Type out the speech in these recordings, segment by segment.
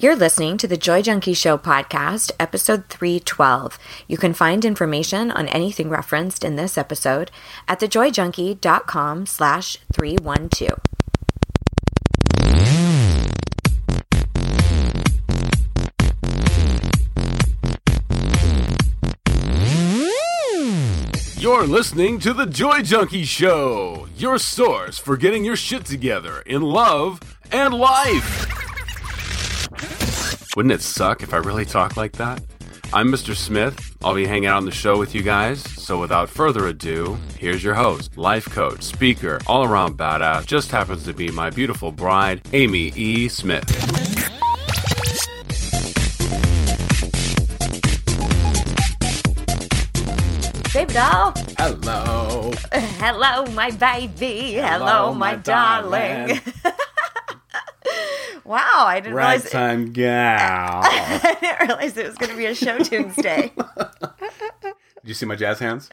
You're listening to the Joy Junkie Show podcast, episode 312. You can find information on anything referenced in this episode at thejoyjunkie.com slash 312. You're listening to the Joy Junkie Show, your source for getting your shit together in love and life. Wouldn't it suck if I really talked like that? I'm Mr. Smith. I'll be hanging out on the show with you guys. So without further ado, here's your host, life coach, speaker, all around badass, just happens to be my beautiful bride, Amy E. Smith. Baby doll. Hello. Hello, my baby. Hello, Hello, my, my darling. wow, I didn't realize Ragtime gal. I didn't realize it was going to be a show tunes day. Did you see my jazz hands?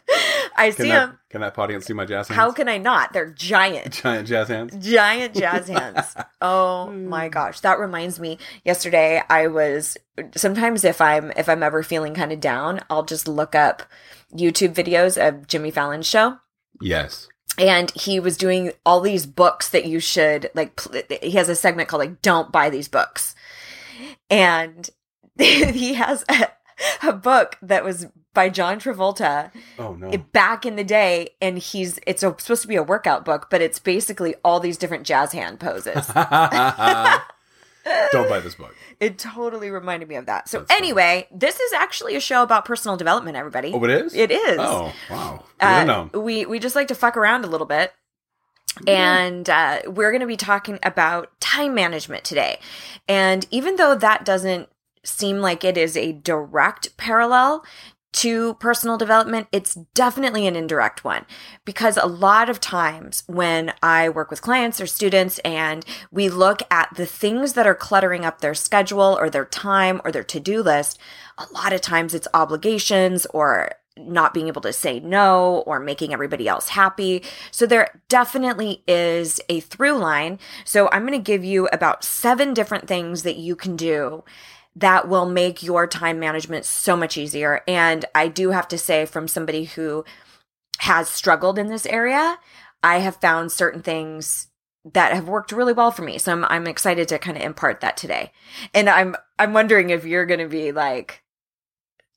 I Can see that, them. can that audience see my jazz hands? How can I not? They're giant. Giant jazz hands. giant jazz hands. Oh my gosh, that reminds me. Yesterday, I was sometimes if I'm if I'm ever feeling kind of down, I'll just look up YouTube videos of Jimmy Fallon's show. Yes. And he was doing all these books that you should like. Pl- he has a segment called like "Don't buy these books," and he has a, a book that was by John Travolta Oh no. back in the day and he's it's a, supposed to be a workout book but it's basically all these different jazz hand poses Don't buy this book. it totally reminded me of that so That's funny. anyway this is actually a show about personal development everybody Oh, it is. it is Oh wow. Uh, we we just like to fuck around a little bit and uh, we're going to be talking about time management today and even though that doesn't seem like it is a direct parallel to personal development, it's definitely an indirect one because a lot of times when I work with clients or students and we look at the things that are cluttering up their schedule or their time or their to do list, a lot of times it's obligations or not being able to say no or making everybody else happy. So there definitely is a through line. So I'm going to give you about seven different things that you can do that will make your time management so much easier. And I do have to say, from somebody who has struggled in this area, I have found certain things that have worked really well for me. So I'm I'm excited to kind of impart that today. And I'm I'm wondering if you're going to be like,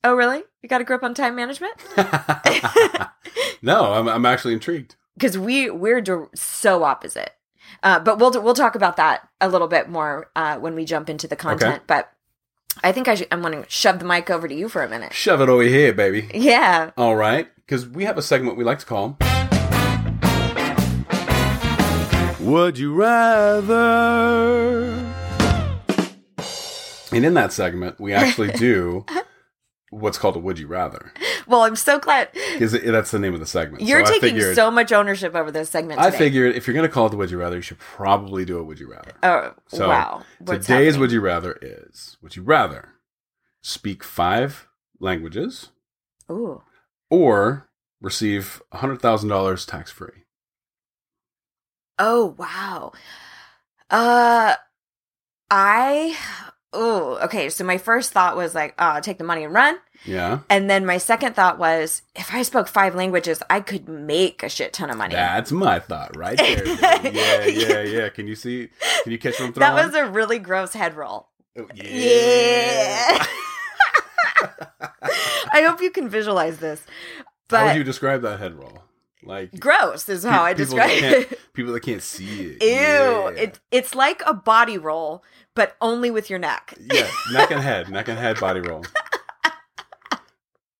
"Oh, really? You got a grip on time management?" no, I'm I'm actually intrigued. Because we we're so opposite. Uh, but we'll we'll talk about that a little bit more uh, when we jump into the content. Okay. But I think I should, I'm going to shove the mic over to you for a minute. Shove it over here, baby. Yeah. All right, because we have a segment we like to call. Would you rather? And in that segment, we actually do what's called a "Would you rather," Well, I'm so glad because that's the name of the segment. you're so taking figured, so much ownership over this segment. I figured if you're going to call it the "Would you rather," you should probably do a "Would you rather." Oh So wow! What's Today's happening? Would You Rather is Would you rather speak five languages Ooh. or receive $100,000 tax free? Oh wow. Uh, I. Oh, okay. So my first thought was like, oh, take the money and run. Yeah. And then my second thought was, if I spoke five languages, I could make a shit ton of money. That's my thought right there. yeah, yeah, yeah. Can you see? Can you catch what I'm that was a really gross head roll. Oh, Yeah. I hope you can visualize this. How would you describe that head roll? Like gross is how I describe it. People that can't see it. Ew. Yeah. It, it's like a body roll, but only with your neck. yeah, neck and head, neck and head body roll.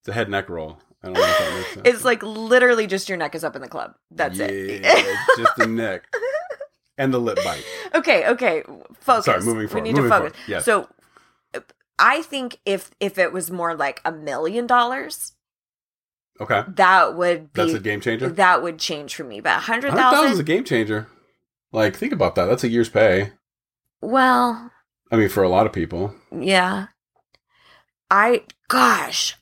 It's a head neck roll. I don't know if that makes sense. It's like literally just your neck is up in the club. That's yeah, it. just the neck and the lip bite. okay, okay. Focus. Sorry, moving forward. We need moving to focus. yes. So I think if if it was more like a million dollars, Okay, that would be that's a game changer. that would change for me. But a hundred Hundred thousand is a game changer. Like, think about that. That's a year's pay. well, I mean, for a lot of people, yeah. I gosh.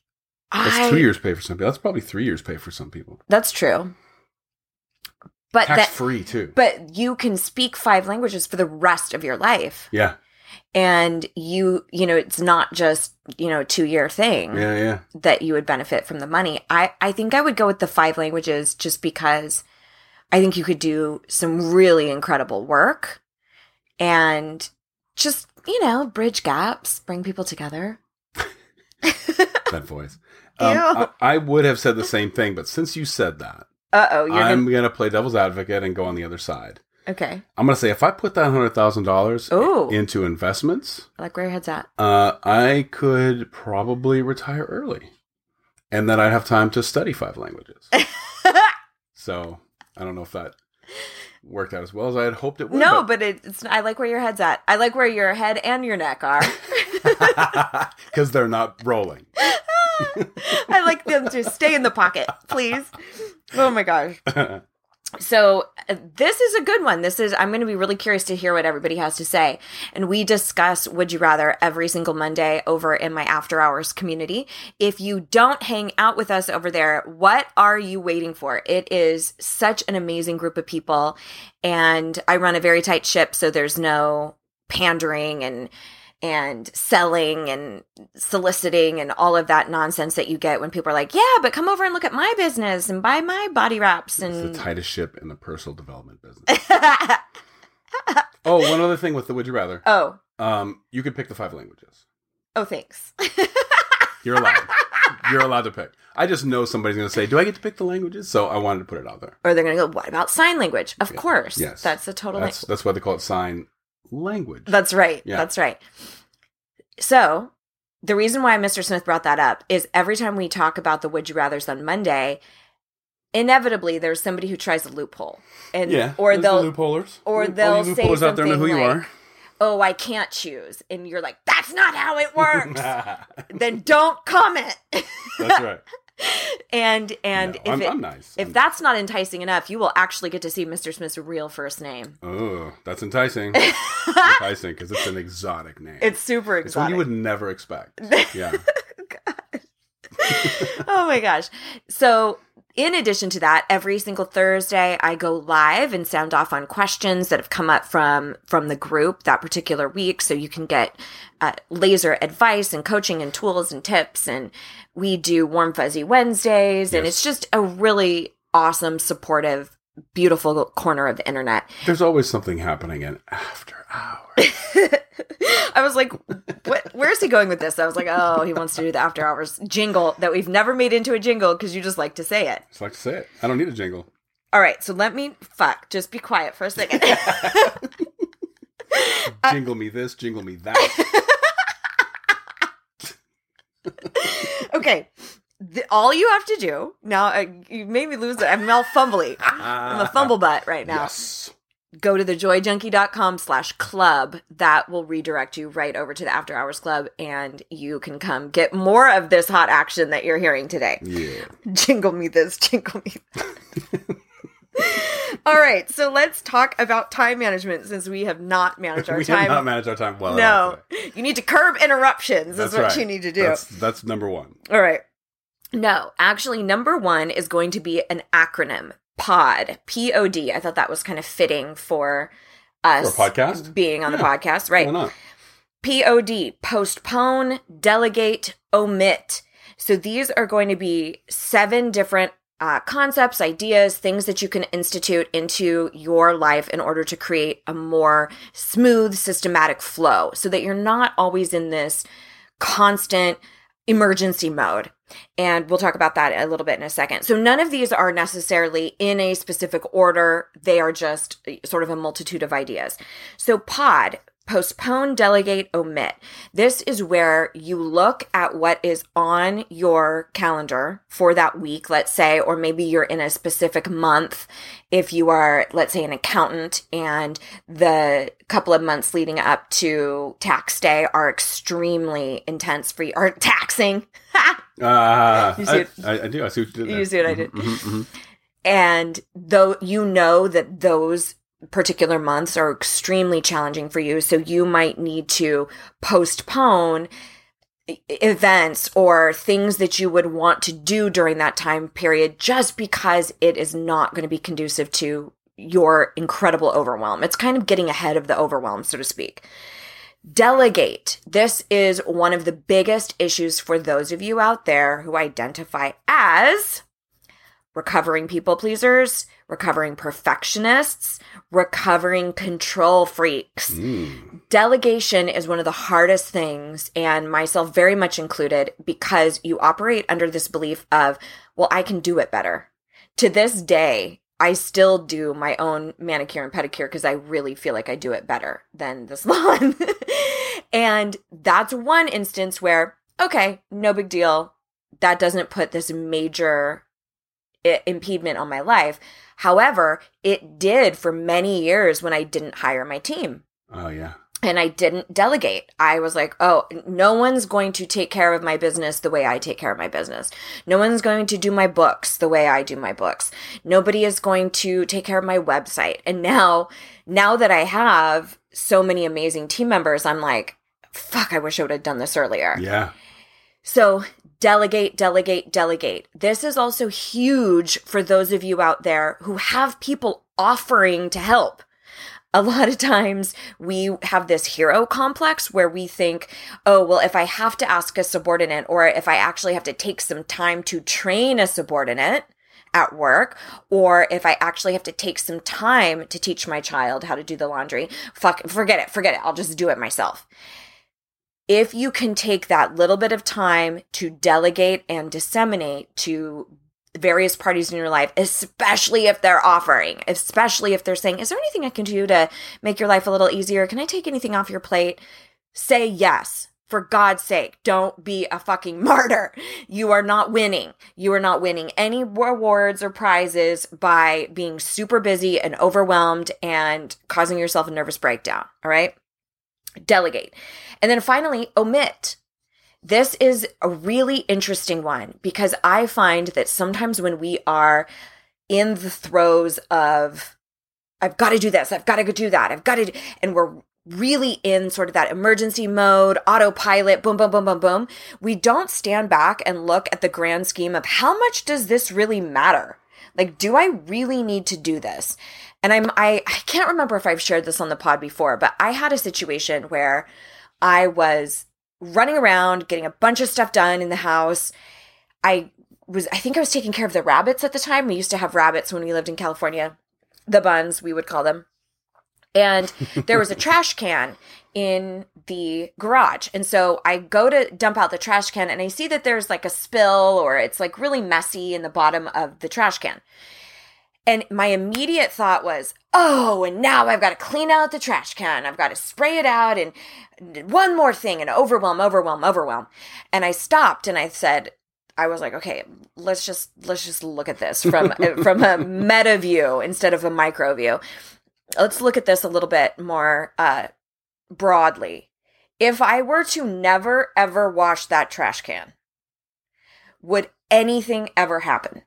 that's I, two years' pay for some people. That's probably three years' pay for some people. That's true. But Tax that free too. but you can speak five languages for the rest of your life. yeah, and you you know it's not just you know a two year thing Yeah, yeah. that you would benefit from the money i i think i would go with the five languages just because i think you could do some really incredible work and just you know bridge gaps bring people together That voice. Um, I, I would have said the same thing, but since you said that, uh-oh I'm gonna, going to play devil's advocate and go on the other side. Okay I'm going to say if I put that $100,000 into investments, I like where your head's at uh, I could probably retire early. And then I'd have time to study five languages. so I don't know if that worked out as well as I had hoped it would. no but it, it's i like where your head's at i like where your head and your neck are because they're not rolling. I like them to stay in the pocket, please. Oh my gosh. So, uh, this is a good one. This is, I'm going to be really curious to hear what everybody has to say. And we discuss Would You Rather every single Monday over in my after hours community. If you don't hang out with us over there, what are you waiting for? It is such an amazing group of people. And I run a very tight ship, so there's no pandering and and selling and soliciting and all of that nonsense that you get when people are like, "Yeah, but come over and look at my business and buy my body wraps It's the tightest ship in the personal development business. oh, one other thing with the Would You Rather. oh, Um, you could pick the five languages. oh, thanks. You're allowed. You're allowed to pick. I just know somebody's going to say, "Do I get to pick the languages?" So I wanted to put it out there. or they're gonna go, "What about sign language?" Of Yeah. course, Yes. that's a total. That's that's why they call it sign language. That's right. Yeah. That's right. So, the reason why Mr. Smith brought that up is every time we talk about the would you rather's on Monday, inevitably there's somebody who tries a loophole. And yeah. or they'll loopholers. or they'll say loopholers out there know who you something are. oh, I can't choose. And you're like, that's not how it works. then don't comment. That's right. And and No, if I'm, it, I'm nice. if I'm- that's not enticing enough, you will actually get to see Mr. Smith's real first name. oh, that's enticing. enticing because it's an exotic name. It's super It's one exotic. you would never expect. Yeah. oh my gosh. So, in addition to that, every single Thursday I go live and sound off on questions that have come up from from the group that particular week so you can get uh, laser advice and coaching and tools and tips and we do warm fuzzy Wednesdays and Yes. it's just a really awesome supportive beautiful corner of the internet. There's always something happening in after hours. I was like, what, where's he going with this? I was like, oh, he wants to do the after hours jingle that we've never made into a jingle because you just like to say it. Just like to say it. I don't need a jingle. All right, so let me fuck. Just be quiet for a second. Jingle me this, jingle me that. okay, the, all you have to do now. Uh, you made me lose it. I'm all fumbly. I'm a fumble butt right now. Yes. Go to thejoyjunkie.com slash club. That will redirect you right over to the After Hours Club, and you can come get more of this hot action that you're hearing today. Yeah. jingle me this, jingle me that. All right, so let's talk about time management since we have not managed our time. we time. have not managed our time well. no, you need to curb interruptions. That's is what right. you need to do. That's, that's number one. All right. No, actually, number one is going to be an acronym POD. P O D. I thought that was kind of fitting for us For podcast? being on the podcast, right? POD, postpone, delegate, omit. So these are going to be seven different uh, concepts, ideas, things that you can institute into your life in order to create a more smooth, systematic flow so that you're not always in this constant emergency mode. And we'll talk about that a little bit in a second. So none of these are necessarily in a specific order. They are just eh, sort of a multitude of ideas. So pod, postpone, delegate, omit. This is where you look at what is on your calendar for that week, let's say, or maybe you're in a specific month. If you are, let's say, an accountant and the couple of months leading up to tax day are extremely intense for you, or taxing. Uh, You see I, it? I, I do. I see what you did. You see what I did? Mhm, mhm, mhm. and though you know that those particular months are extremely challenging for you. So you might need to postpone events or things that you would want to do during that time period just because it is not going to be conducive to your incredible overwhelm. It's kind of getting ahead of the overwhelm so to speak. Delegate. This is one of the biggest issues for those of you out there who identify as recovering people pleasers, recovering perfectionists, recovering control freaks. Mm. Delegation is one of the hardest things, and myself very much included, because you operate under this belief of, well, I can do it better. To this day, I still do my own manicure and pedicure because I really feel like I do it better than the salon. and that's one instance where, okay, no big deal. That doesn't put this major impediment on my life. However, it did for many years when I didn't hire my team Oh yeah. and I didn't delegate. I was like, oh, no one's going to take care of my business the way I take care of my business. No one's going to do my books the way I do my books. Nobody is going to take care of my website. And now, now that I have so many amazing team members, I'm like, fuck, I wish I would have done this earlier. Yeah. So delegate, delegate, delegate. This is also huge for those of you out there who have people offering to help. A lot of times we have this hero complex where we think, oh, well, if I have to ask a subordinate or if I actually have to take some time to train a subordinate, at work, or if I actually have to take some time to teach my child how to do the laundry, fuck, forget it, forget it. I'll just do it myself if you can take that little bit of time to delegate and disseminate to various parties in your life, especially if they're offering, especially if they're saying, Is there anything I can do to make your life a little easier? Can I take anything off your plate? Say yes. For God's sake, don't be a fucking martyr. You are not winning. You are not winning any rewards or prizes by being super busy and overwhelmed and causing yourself a nervous breakdown. All right delegate. And then finally, omit. This is a really interesting one because I find that sometimes when we are in the throes of, I've got to do this, I've got to do that, I've got to, and we're really in sort of that emergency mode, autopilot, boom, boom, boom, boom, boom, we don't stand back and look at the grand scheme of how much does this really matter? Like, do I really need to do this? And I'm I I can't remember if I've shared this on the pod before, but I had a situation where I was running around getting a bunch of stuff done in the house. I was I think I was taking care of the rabbits at the time. We used to have rabbits when we lived in California. The buns, we would call them. And there was a trash can in the garage. And so I go to dump out the trash can and I see that there's like a spill or it's like really messy in the bottom of the trash can. And my immediate thought was, oh, and now I've got to clean out the trash can. I've got to spray it out and one more thing and overwhelm, overwhelm, overwhelm. And I stopped and I said, I was like, okay, let's just let's just look at this from from a meta view instead of a micro view. Let's look at this a little bit more uh, broadly. If I were to never ever wash that trash can, would anything ever happen?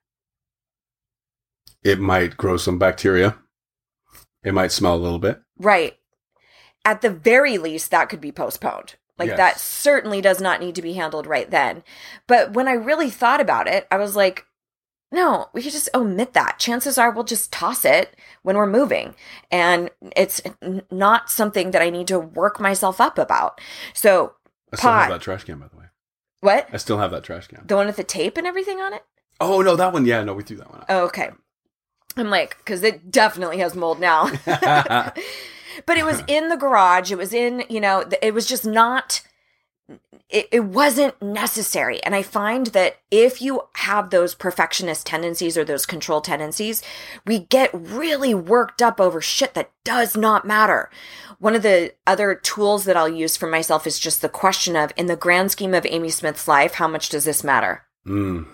It might grow some bacteria. It might smell a little bit. Right. At the very least, that could be postponed. Like Yes. that certainly does not need to be handled right then. But when I really thought about it, I was like, no, we could just omit that. Chances are we'll just toss it when we're moving. And it's n- not something that I need to work myself up about. So, I still have that trash can, by the way. what? I still have that trash can. The one with the tape and everything on it? Oh no, that one. Yeah, no, we threw that one Oh, okay. I'm like, because it definitely has mold now. but it was in the garage. It was in, you know, it was just not. It, it wasn't necessary. And I find that if you have those perfectionist tendencies or those control tendencies, we get really worked up over shit that does not matter. One of the other tools that I'll use for myself is just the question of, in the grand scheme of Amy Smith's life, how much does this matter? mm.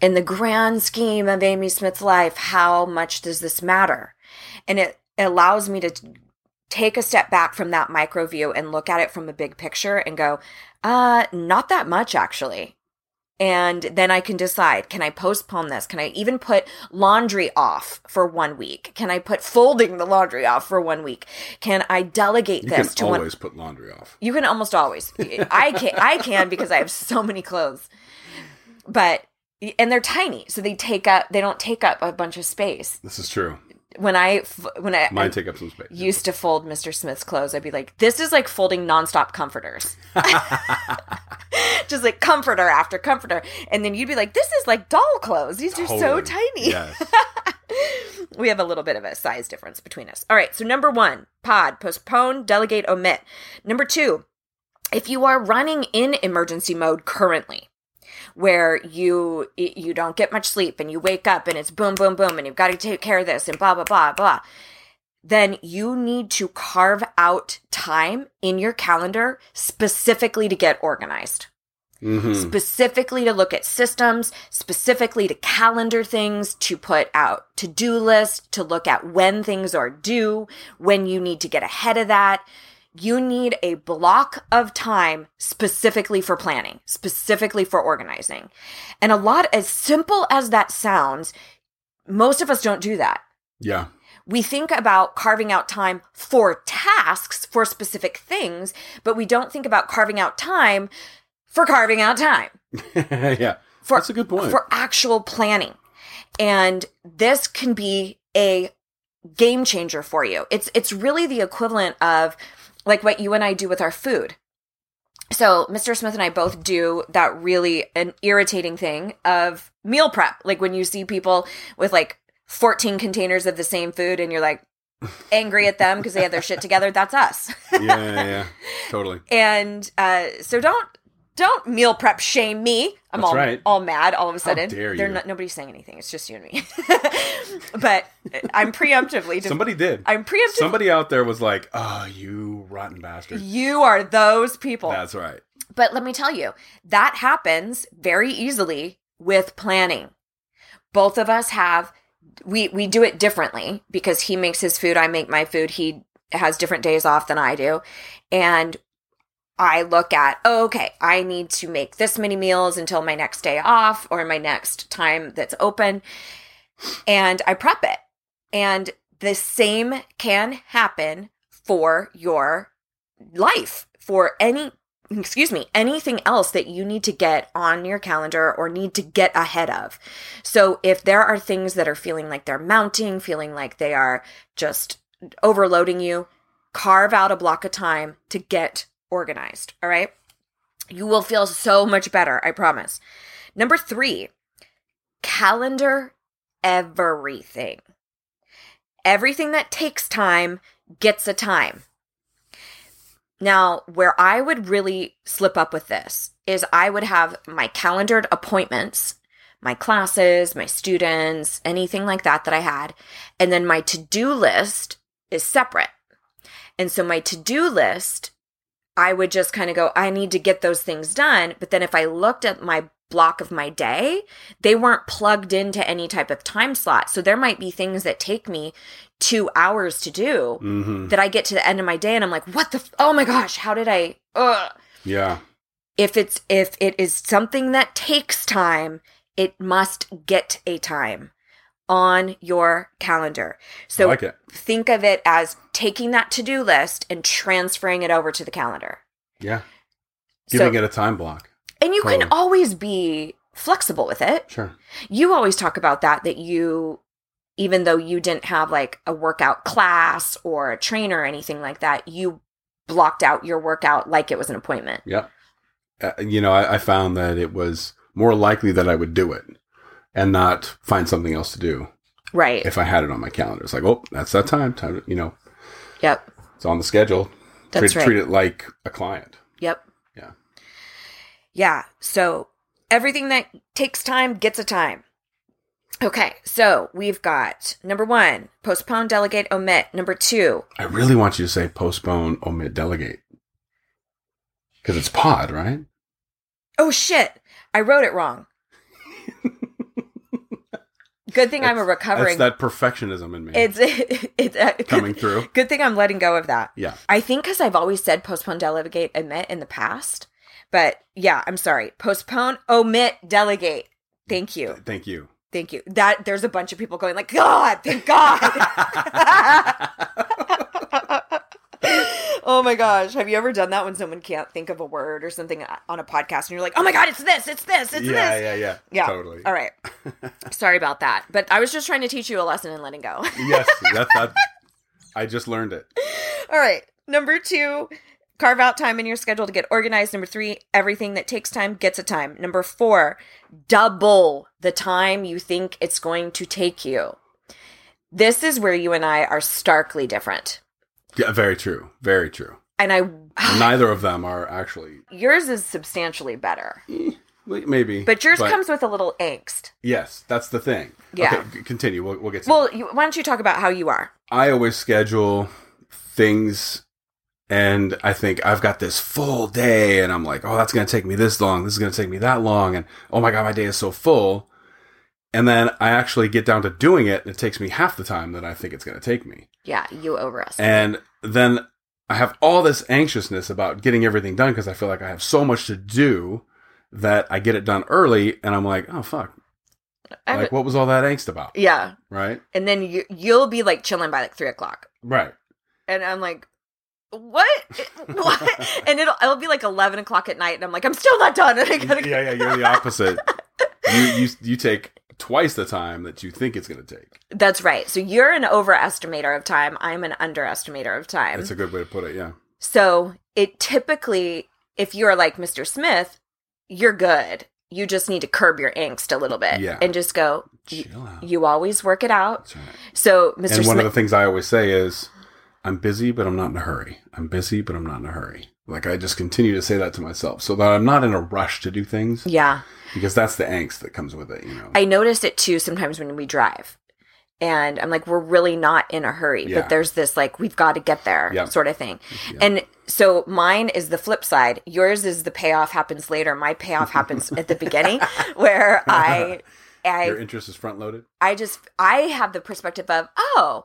In the grand scheme of Amy Smith's life, how much does this matter? And it, it allows me to take a step back from that micro view and look at it from a big picture and go, uh, not that much actually. And then I can decide, can I postpone this? Can I even put laundry off for one week? Can I put folding the laundry off for one week? Can I delegate You this can to one? always put laundry off. You can almost always. I can I can because I have so many clothes. But and they're tiny, so they take up they don't take up a bunch of space. This is true. when I when I, Mine take up some space. used to fold Mr. Smith's clothes, I'd be like, "This is like folding nonstop comforters." Just like comforter after comforter, and then you'd be like, "This is like doll clothes. These are so tiny." Yes. we have a little bit of a size difference between us. All right, so number one, pod, postpone, delegate, omit. Number two, if you are running in emergency mode currently, where you you don't get much sleep and you wake up and it's boom boom boom and you've got to take care of this and blah blah blah blah. Then you need to carve out time in your calendar specifically to get organized. Hmm specifically to look at systems, specifically to calendar things, to put out to do lists, to look at when things are due, when you need to get ahead of that. You need a block of time specifically for planning, specifically for organizing. And a lot, as simple as that sounds, most of us don't do that Yeah. we think about carving out time for tasks for specific things, but we don't think about carving out time for carving out time yeah. for That's a good point. for actual planning. And this can be a game changer for you. It's it's really the equivalent of like what you and I do with our food. So, Mr. Smith and I both do that really an irritating thing of meal prep. Like when you see people with like 14 containers of the same food and you're like angry at them because they have their shit together, that's us. yeah, yeah, yeah. Totally. and uh, so don't don't meal prep shame me. I'm That's all right. all mad all of a sudden. dare They're you. not nobody's saying anything. It's just you and me. but I'm preemptively. def- Somebody did. I'm preemptively. Somebody out there was like, "Oh, you rotten bastard." you are those people. That's right. But let me tell you, that happens very easily with planning. Both of us have we we do it differently because he makes his food, I make my food. He has different days off than I do. And I look at, oh, okay, I need to make this many meals until my next day off or my next time that's open. And I prep it. And the same can happen for your life, for any excuse me, anything else that you need to get on your calendar or need to get ahead of. So if there are things that are feeling like they're mounting, feeling like they are just overloading you, carve out a block of time to get organized. All right. You will feel so much better, I promise. Number three, calendar everything. Everything that takes time gets a time. Now, where I would really slip up with this is I would have my calendared appointments, my classes, my students, anything like that that I had. And then my to do list is separate. And so my to do list, I would just kind of go, I need to get those things done. But then if I looked at my block of my day, they weren't plugged into any type of time slot. So there might be things that take me two hours to do hmm that I get to the end of my day and I'm like, what the, f- oh my gosh, how did I, ugh. Yeah. If it's, if it is something that takes time, it must get a time on your calendar. So like think of it as taking that to do list and transferring it over to the calendar. Yeah. So- Giving it a time block. And you can always be flexible with it. Sure. You always talk about that, that you, even though you didn't have like a workout class or a trainer or anything like that, you blocked out your workout like it was an appointment. Yep. Uh, you know, I, I found that it was more likely that I would do it and not find something else to do Right. if I had it on my calendar. It's like, oh, that's that time. Time, to, you know, Yep. it's on the schedule. That's treat, right. treat it like a client. Yep. Yeah. Yeah. So everything that takes time gets a time. Okay. So we've got number one, postpone, delegate, omit. Number two, I really want you to say postpone, omit, delegate. Because it's pod, right? oh shit, I wrote it wrong. Good thing I'm a recovering. recovering. that perfectionism in me It's it's uh, coming through. Good thing I'm letting go of that. Yeah. I think because I've always said postpone, delegate, omit in the past. But yeah, I'm sorry. Postpone, omit, delegate. Thank you. Thank you. Thank you. That there's a bunch of people going like, God, thank God. Oh my gosh. Have you ever done that when someone can't think of a word or something on a podcast and you're like, oh my God, it's this, it's this, it's yeah, this? yeah, yeah, Yeah. Totally. All right. Sorry about that. But I was just trying to teach you a lesson in letting go. yes, that's that. I just learned it. All right. Number two, carve out time in your schedule to get organized. Number three, everything that takes time gets a time. Number four, double the time you think it's going to take you. This is where you and I are starkly different. Yeah, very true. Very true. And I, Neither of them are actually yours is substantially better, eh, maybe, but yours comes with a little angst. Yes, that's the thing. Yeah. Okay, continue. We'll, we'll get. To Well, you, why don't you talk about how you are? I always schedule things and I think I've got this full day and I'm like, oh, that's going to take me this long. This is going to take me that long. And oh my God, my day is so full. And then I actually get down to doing it and it takes me half the time that I think it's going to take me. Yeah, you overestimate. And then I have all this anxiousness about getting everything done because I feel like I have so much to do that I get it done early and I'm like, oh, fuck. I Like, what was all that angst about? yeah, Right? and then you you'll be like chilling by like three o'clock. Right. and I'm like, what? what? And it'll it'll be like eleven o'clock at night, and I'm like, I'm still not done. And I gotta yeah, yeah, you're the opposite. you, you you take twice the time that you think it's going to take. That's right. So you're an overestimator of time. I'm an underestimator of time. That's a good way to put it. Yeah. so it typically, if you're like Mr. Smith, you're good. You just need to curb your angst a little bit Yeah. and just go. You, Chill out. you always work it out. Right. So, Mr. And Smith, one of the things I always say is, I'm busy, but I'm not in a hurry. I'm busy, but I'm not in a hurry. Like I just continue to say that to myself so that I'm not in a rush to do things yeah, because that's the angst that comes with it, you know. I notice it too sometimes when we drive. And I'm like, we're really not in a hurry, Yeah. but there's this like, we've got to get there Yeah. sort of thing. Yeah. And so mine is the flip side. Yours is the payoff happens later. My payoff happens at the beginning where I, Your interest is front loaded. I just, I have the perspective of, oh,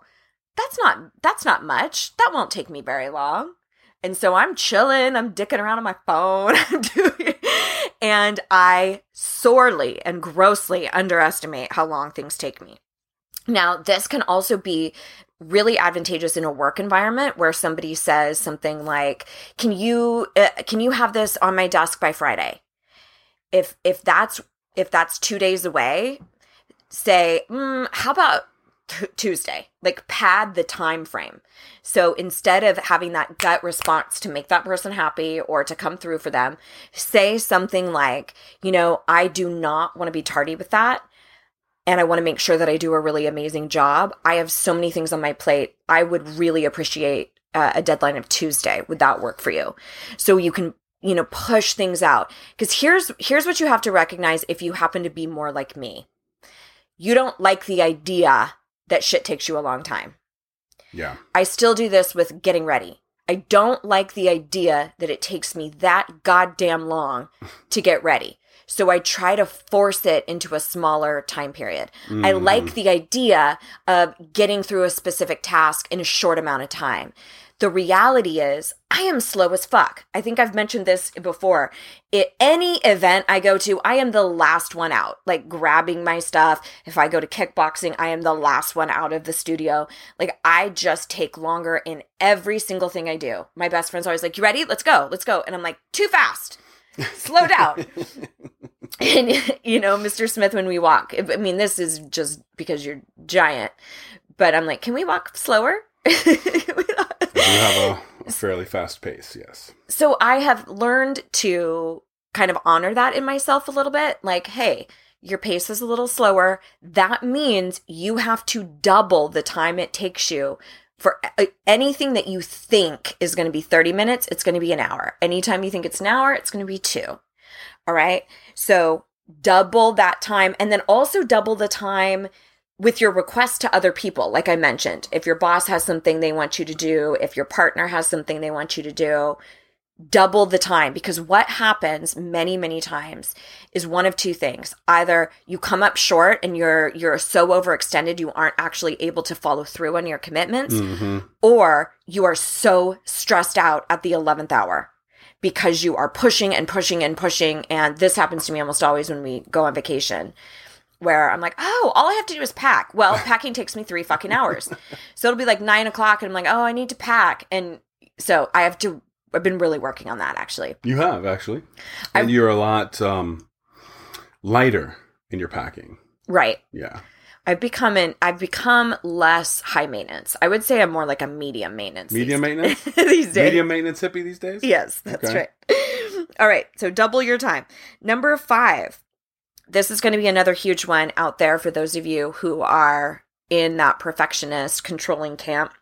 that's not, that's not much. That won't take me very long. And so I'm chilling, I'm dicking around on my phone, and I sorely and grossly underestimate how long things take me. Now, this can also be really advantageous in a work environment where somebody says something like, "Can you uh, can you have this on my desk by Friday?" If if that's if that's 2 days away, say, mm, "How about t- Tuesday?" Like pad the time frame. So instead of having that gut response to make that person happy or to come through for them, say something like, "You know, I do not want to be tardy with that." and I want to make sure that I do a really amazing job. I have so many things on my plate. I would really appreciate uh, a deadline of Tuesday. Would that work for you? So you can, you know, push things out. Because here's here's what you have to recognize if you happen to be more like me. You don't like the idea that shit takes you a long time. Yeah. I still do this with getting ready. I don't like the idea that it takes me that goddamn long to get ready. So I try to force it into a smaller time period. I Mhm. like the idea of getting through a specific task in a short amount of time. The reality is, I am slow as fuck. I think I've mentioned this before. At any event I go to, I am the last one out, like grabbing my stuff. If I go to kickboxing, I am the last one out of the studio. Like, I just take longer in every single thing I do. My best friend's always like, You ready? Let's go, let's go. And I'm like, Too fast. Slow down. and, you know, Mr. Smith, when we walk, I mean, this is just because you're giant, but I'm like, Can we walk slower? You have a, fairly fast pace. Yes. so I have learned to kind of honor that in myself a little bit. Like, hey, your pace is a little slower. That means you have to double the time it takes you for anything that you think is going to be 30 minutes, it's going to be an hour. Anytime you think it's an hour, it's going to be two. All right. So double that time and then also double the time with your request to other people. Like I mentioned, if your boss has something they want you to do, if your partner has something they want you to do, double the time because what happens many many times is one of two things either you come up short and you're you're so overextended you aren't actually able to follow through on your commitments hmm or you are so stressed out at the 11th hour because you are pushing and pushing and pushing and this happens to me almost always when we go on vacation where I'm like, oh, all I have to do is pack. Well, packing takes me three fucking hours. So it'll be like nine o'clock and I'm like, oh, I need to pack. And So I have to. I've been really working on that actually. You have actually, and I- you're a lot um, lighter in your packing. Right. Yeah. I've become an. I've become less high maintenance. I would say I'm more like a medium maintenance. Medium these, maintenance. these days. Medium maintenance hippie these days. Yes, that's Okay. right. All right, so double your time. Number five. This is going to be another huge one out there for those of you who are in that perfectionist controlling camp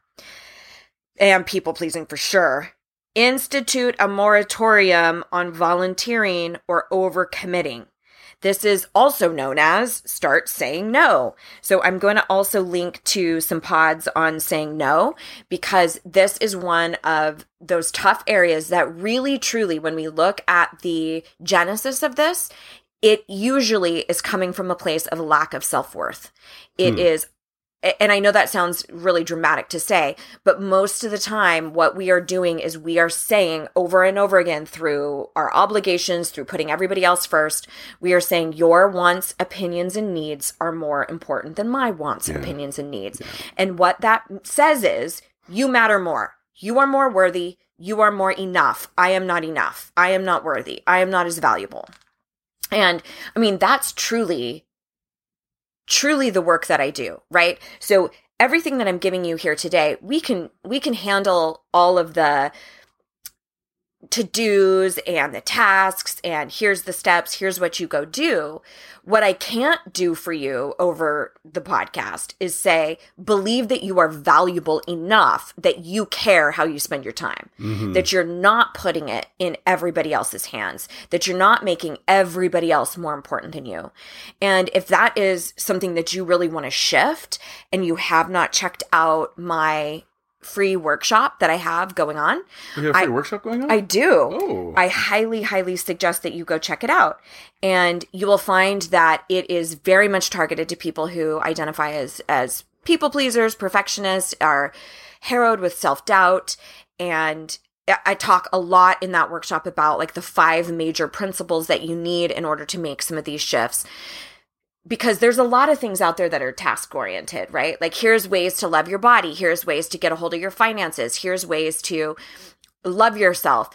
and people pleasing for sure. Institute a moratorium on volunteering or overcommitting. This is also known as start saying no. So I'm going to also link to some pods on saying no because this is one of those tough areas that really truly when we look at the genesis of this, it usually is coming from a place of lack of self-worth. It Hmm. is and I know that sounds really dramatic to say, but most of the time, what we are doing is we are saying over and over again through our obligations, through putting everybody else first, we are saying your wants, opinions, and needs are more important than my wants, Yeah. opinions, and needs. And what that says is you matter more. You are more worthy. You are more enough. I am not enough. I am not worthy. I am not as valuable. And I mean, that's truly truly the work that I do, right? So everything that I'm giving you here today, we can we can handle all of the to-dos and the tasks and here's the steps, here's what you go do. What I can't do for you over the podcast is say believe that you are valuable enough that you care how you spend your time Mhm. that you're not putting it in everybody else's hands, that you're not making everybody else more important than you. And if that is something that you really want to shift and you have not checked out my free workshop that I have going on, We have a free I- workshop going on. I do. oh, I highly, highly suggest that you go check it out. And you will find that it is very much targeted to people who identify as, as people pleasers, perfectionists, are harrowed with self doubt. And I talk a lot in that workshop about like the five major principles that you need in order to make some of these shifts. Because there's a lot of things out there that are task oriented, right? Like, here's ways to love your body. Here's ways to get a hold of your finances. Here's ways to love yourself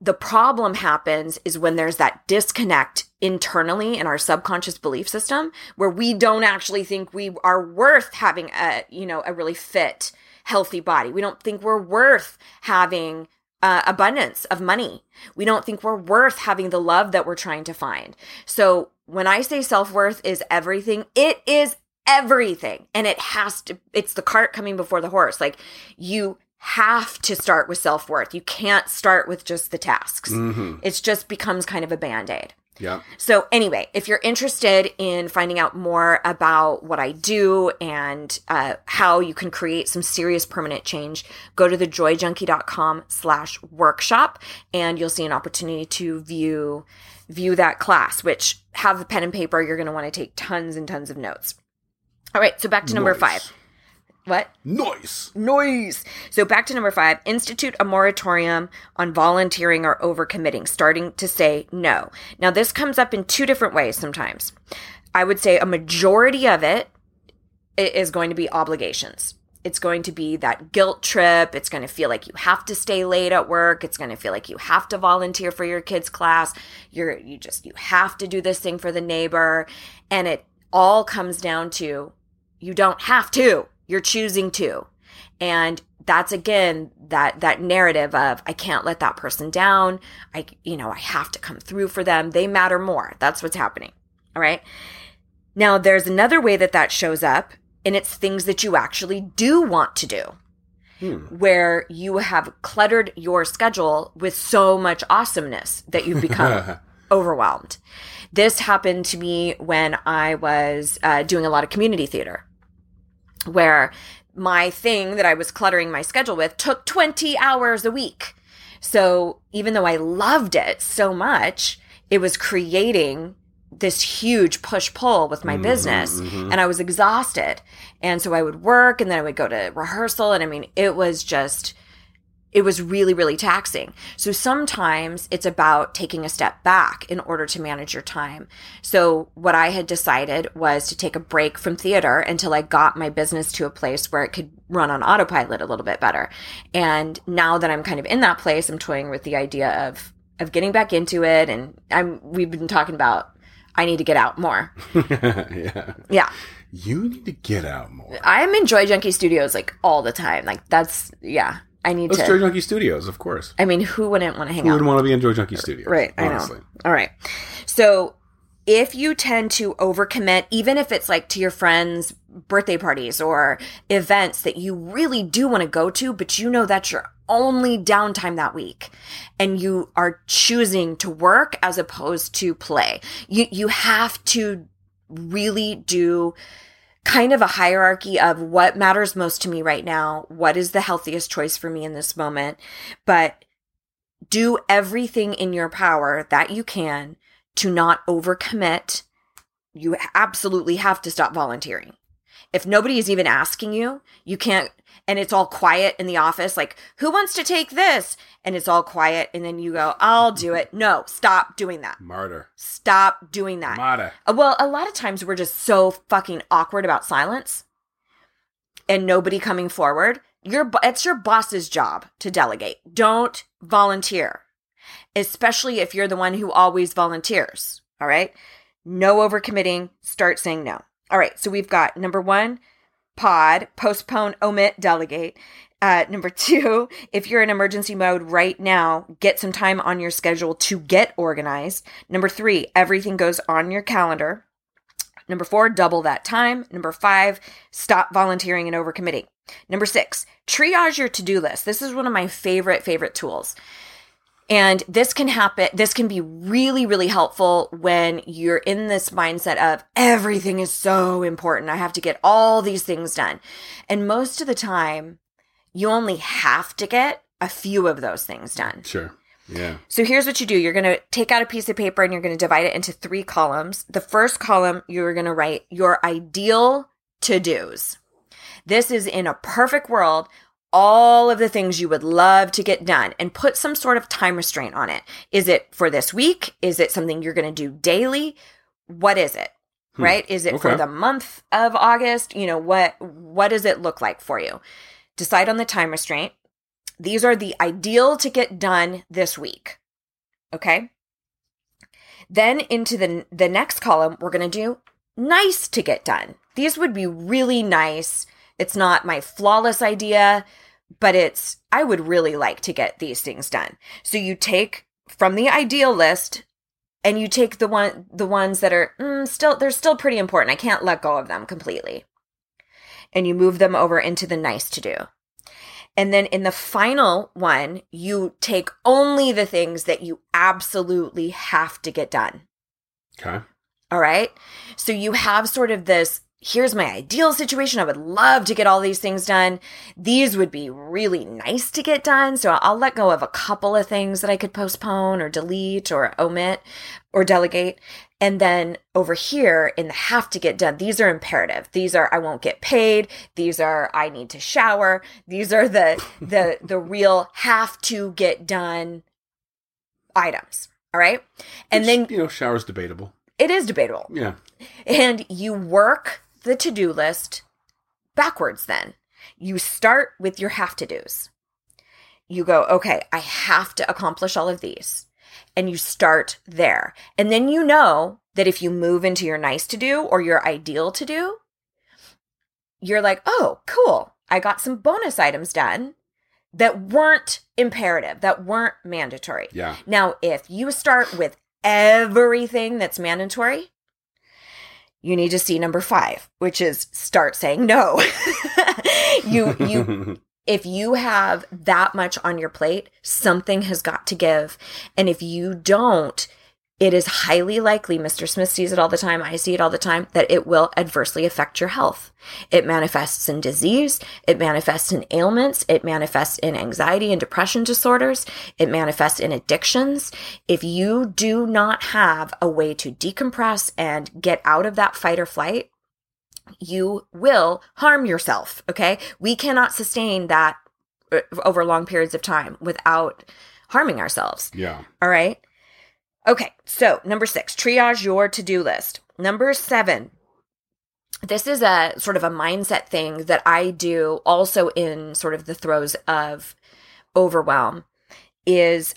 the problem happens is when there's that disconnect internally in our subconscious belief system where we don't actually think we are worth having a you know a really fit healthy body we don't think we're worth having uh, abundance of money. We don't think we're worth having the love that we're trying to find. So when i say self-worth is everything it is everything. And it has to it's the cart coming before the horse. Like you have to start with self-worth. You can't start with just the tasks. Hmm it just becomes kind of a band-aid yeah. so anyway if you're interested in finding out more about what i do and uh, how you can create some serious permanent change go to thejoyjunkie.com slash workshop and you'll see an opportunity to view view that class which have a pen and paper you're going to want to take tons and tons of notes all right so back to number Nice. five what Noise. Noise. So back to number five institute a moratorium on volunteering or overcommitting, starting to say no. Now, this comes up in two different ways sometimes. I would say a majority of it is going to be obligations. It's going to be that guilt trip. It's going to feel like you have to stay late at work. It's going to feel like you have to volunteer for your kids' class. You're, you just, you have to do this thing for the neighbor. And it all comes down to you don't have to you're choosing to. And that's again that that narrative of i can't let that person down. I you know i have to come through for them. They matter more. That's what's happening. All right? Now there's another way that that shows up and it's things that you actually do want to do. Hmm. where you have cluttered your schedule with so much awesomeness that you've become overwhelmed. This happened to me when I was uh, doing a lot of community theater, where my thing that I was cluttering my schedule with took 20 hours a week. So even though I loved it so much, it was creating this huge push pull with my mm-hmm, business mm-hmm. and I was exhausted. And so I would work and then I would go to rehearsal and I mean it was just it was really, really taxing. So sometimes it's about taking a step back in order to manage your time. So what I had decided was to take a break from theater until I got my business to a place where it could run on autopilot a little bit better. And now that I'm kind of in that place, I'm toying with the idea of of getting back into it and I'm we've been talking about I need to get out more. yeah. Yeah. You need to get out more. I'm in Joy Junkie Studios like all the time. Like that's yeah. I need Let's to Joy Junkie Studios, of course. I mean, who wouldn't want to hang Who out? Who would want to be in Joy Junkie Studios? Right, honestly. I know. All right. So if you tend to overcommit, even if it's like to your friends' birthday parties or events that you really do want to go to, but you know that's your only downtime that week and you are choosing to work as opposed to play, you, you have to really do kind of a hierarchy of what matters most to me right now, what is the healthiest choice for me in this moment, but do everything in your power that you can to not overcommit. You absolutely have to stop volunteering. If nobody is even asking you, you can't, and it's all quiet in the office, like, who wants to take this? And it's all quiet, and then you go, I'll do it. No, stop doing that. Martyr. Stop doing that. Martyr. Uh, Well, a lot of times we're just so fucking awkward about silence and nobody coming forward. Your it's your boss's job to delegate. Don't volunteer. Especially if you're the one who always volunteers. All right? No overcommitting, start saying no. All right, so we've got number 1, pod, postpone, omit, delegate. Uh, number two, if you're in emergency mode right now, get some time on your schedule to get organized. Number three, everything goes on your calendar. Number four, double that time. Number five, stop volunteering and overcommitting. Number six, triage your to do list. This is one of my favorite, favorite tools. And this can happen, this can be really, really helpful when you're in this mindset of everything is so important. I have to get all these things done. And most of the time, you only have to get a few of those things done. Sure. Yeah. So here's what you do. You're going to take out a piece of paper and you're going to divide it into three columns. The first column, you're going to write your ideal to dos. This is in a perfect world, all of the things you would love to get done and put some sort of time restraint on it. Is it for this week? Is it something you're going to do daily? What is it? Hmm. Right? Is it for the month of August? You know, what what does it look like for you? Decide on the time restraint. These are the ideal to get done this week. Okay? Then into the the next column, we're going to do nice to get done. These would be really nice. It's not my flawless idea, but it's I would really like to get these things done. So you take from the ideal list and you take the one the ones that are mm, still they're still pretty important. I can't let go of them completely. And you move them over into the nice to do. And then in the final one, you take only the things that you absolutely have to get done. Okay. All right. So you have sort of this here's my ideal situation. I would love to get all these things done. These would be really nice to get done. So I'll let go of a couple of things that I could postpone or delete or omit or delegate. And then over here in the have to get done, these are imperative. These are I won't get paid. These are I need to shower. These are the the the real have to get done items. All right. And Which, then you know, shower's debatable. it is debatable Yeah. and you work the to-do list backwards then. You start with your have to do's you go okay i have to accomplish all of these. And you start there. And then you know that if you move into your nice to do or your ideal to do you're like oh cool. I got some bonus items done that weren't imperative that weren't mandatory. Yeah. now, if you start with everything that's mandatory, you need to see number five, which is start saying no. you, you, if you have that much on your plate, something has got to give. And if you don't, it is highly likely, Mr. Smith sees it all the time, I see it all the time, that it will adversely affect your health. It manifests in disease, it manifests in ailments, it manifests in anxiety and depression disorders, it manifests in addictions. If you do not have a way to decompress and get out of that fight or flight, you will harm yourself. Okay. We cannot sustain that uh, over long periods of time without harming ourselves. Yeah. All right. Okay. So, number six, triage your to do list. Number seven, this is a sort of a mindset thing that I do also in sort of the throes of overwhelm is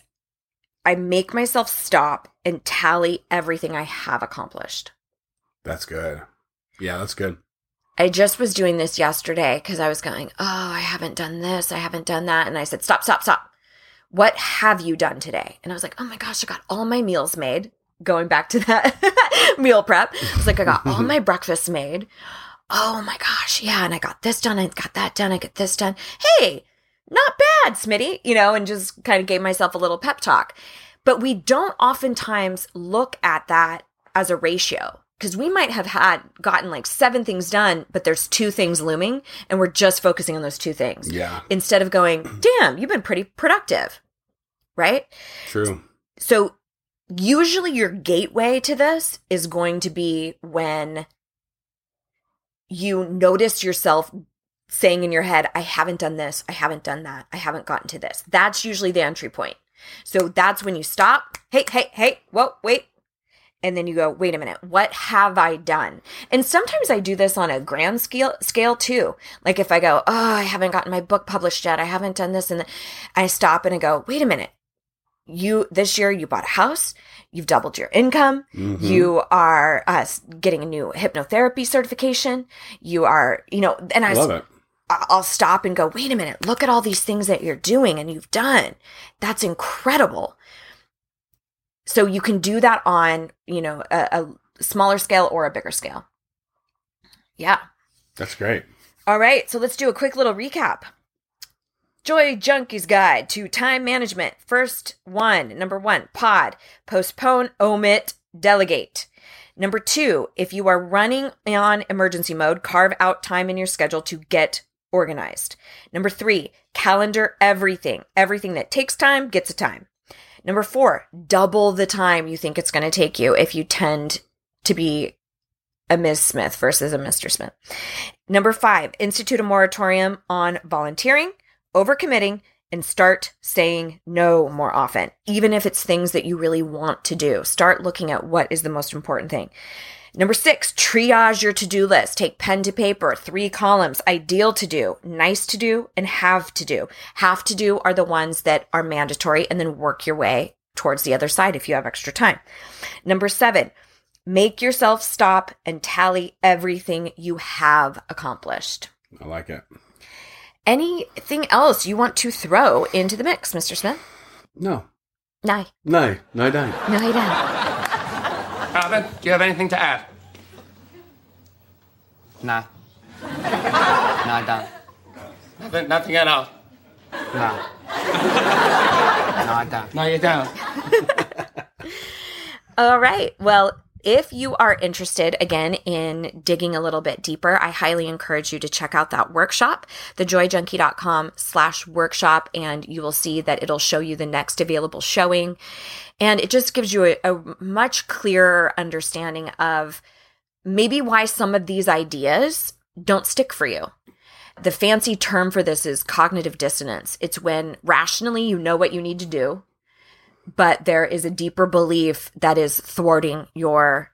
I make myself stop and tally everything I have accomplished. That's good. Yeah, that's good. I just was doing this yesterday because I was going, Oh, I haven't done this. I haven't done that. And I said, Stop, stop, stop. What have you done today? And I was like, Oh my gosh, I got all my meals made. Going back to that meal prep. I was like, I got all my breakfasts made. Oh my gosh. Yeah. And I got this done. I got that done. I got this done. Hey, not bad, Smitty, you know, and just kind of gave myself a little pep talk. But we don't oftentimes look at that as a ratio because we might have had gotten like seven things done, but there's two things looming and we're just focusing on those two things Yeah. instead of going, damn, you've been pretty productive. Right. True. So usually your gateway to this is going to be when you notice yourself saying in your head, I haven't done this, I haven't done that, I haven't gotten to this. That's usually the entry point. So that's when you stop. Hey, hey, hey, whoa, wait. And then you go, wait a minute, what have I done? And sometimes I do this on a grand scale scale too. Like if I go, oh, I haven't gotten my book published yet, I haven't done this, and. I stop and I go, wait a minute. You this year you bought a house, you've doubled your income, Mhm. you are uh, getting a new hypnotherapy certification, you are, you know, and I love it. I'll stop and go, wait a minute, look at all these things that you're doing and you've done. That's incredible. So you can do that on, you know, a, a smaller scale or a bigger scale. Yeah. That's great. All right. So let's do a quick little recap. Joy Junkie's Guide to Time Management. First one, number one, pod, postpone, omit, delegate. Number two, if you are running on emergency mode, carve out time in your schedule to get organized. Number three, calendar everything. Everything that takes time gets a time. Number four, double the time you think it's going to take you if you tend to be a Ms. Smith versus a Mr. Smith. Number five, institute a moratorium on volunteering, overcommitting, and start saying no more often, even if it's things that you really want to do. Start looking at what is the most important thing. Number six, triage your to do list. Take pen to paper, three columns, ideal to do, nice to do, and have to do. Have to do are the ones that are mandatory, and then work your way towards the other side if you have extra time. Number seven, make yourself stop and tally everything you have accomplished. I like it. Anything else you want to throw into the mix, Mr. Smith? No. No, No. No, don't. no, you don't. Alvin, do you have anything to add? No. No, I don't. Nothing, nothing at all. No. No, I don't. No, you don't. All right. Well, if you are interested again in digging a little bit deeper, I highly encourage you to check out that workshop, thejoyjunkie.com slash workshop, and you will see that it'll show you the next available showing. And it just gives you a, a much clearer understanding of maybe why some of these ideas don't stick for you. The fancy term for this is cognitive dissonance. It's when rationally you know what you need to do, but there is a deeper belief that is thwarting your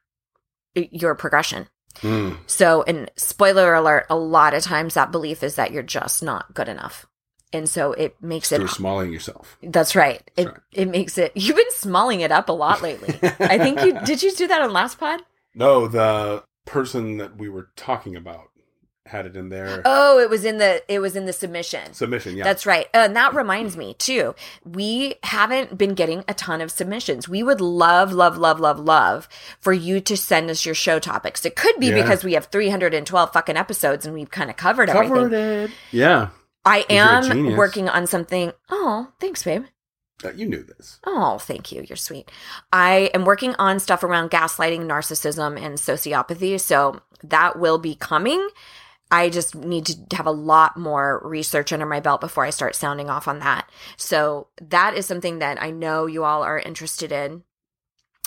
your progression. Mm. So, and spoiler alert, a lot of times that belief is that you're just not good enough. And so it makes it smalling yourself. that's right. It right. it makes it you've been smalling it up a lot lately. I think you did you do that on last pod? No, the person that we were talking about had it in there. Oh, it was in the it was in the submission. submission. Yeah. That's right. Uh, and that reminds me, too, we haven't been getting a ton of submissions. We would love, love, love, love, love for you to send us your show topics. It could be Yeah. because we have 312 fucking episodes and we've kind of covered, covered everything. it. Yeah. I am working on something. Oh, thanks, babe. Uh, you knew this. Oh, thank you. You're sweet. I am working on stuff around gaslighting, narcissism, and sociopathy. So that will be coming. I just need to have a lot more research under my belt before I start sounding off on that. So that is something that I know you all are interested in.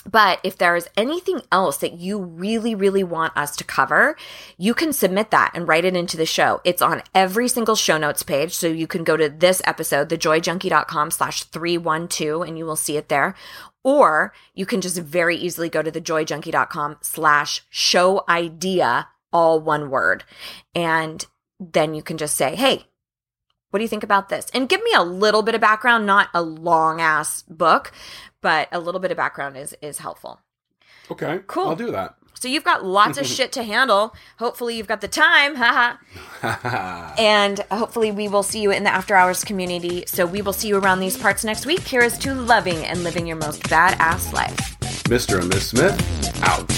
But if there is anything else that you really, really want us to cover, you can submit that and write it into the show. It's on every single show notes page. So you can go to this episode, thejoyjunkie.com slash 312, and you will see it there. Or you can just very easily go to thejoyjunkie.com slash show idea, all one word. And then you can just say, hey, what do you think about this? And give me a little bit of background, not a long ass book, but a little bit of background is is helpful. Okay. Cool. I'll do that. So you've got lots of shit to handle. Hopefully you've got the time. Haha. and hopefully we will see you in the after hours community. So we will see you around these parts next week. Here is to loving and living your most badass life. Mr. and Miss Smith, out.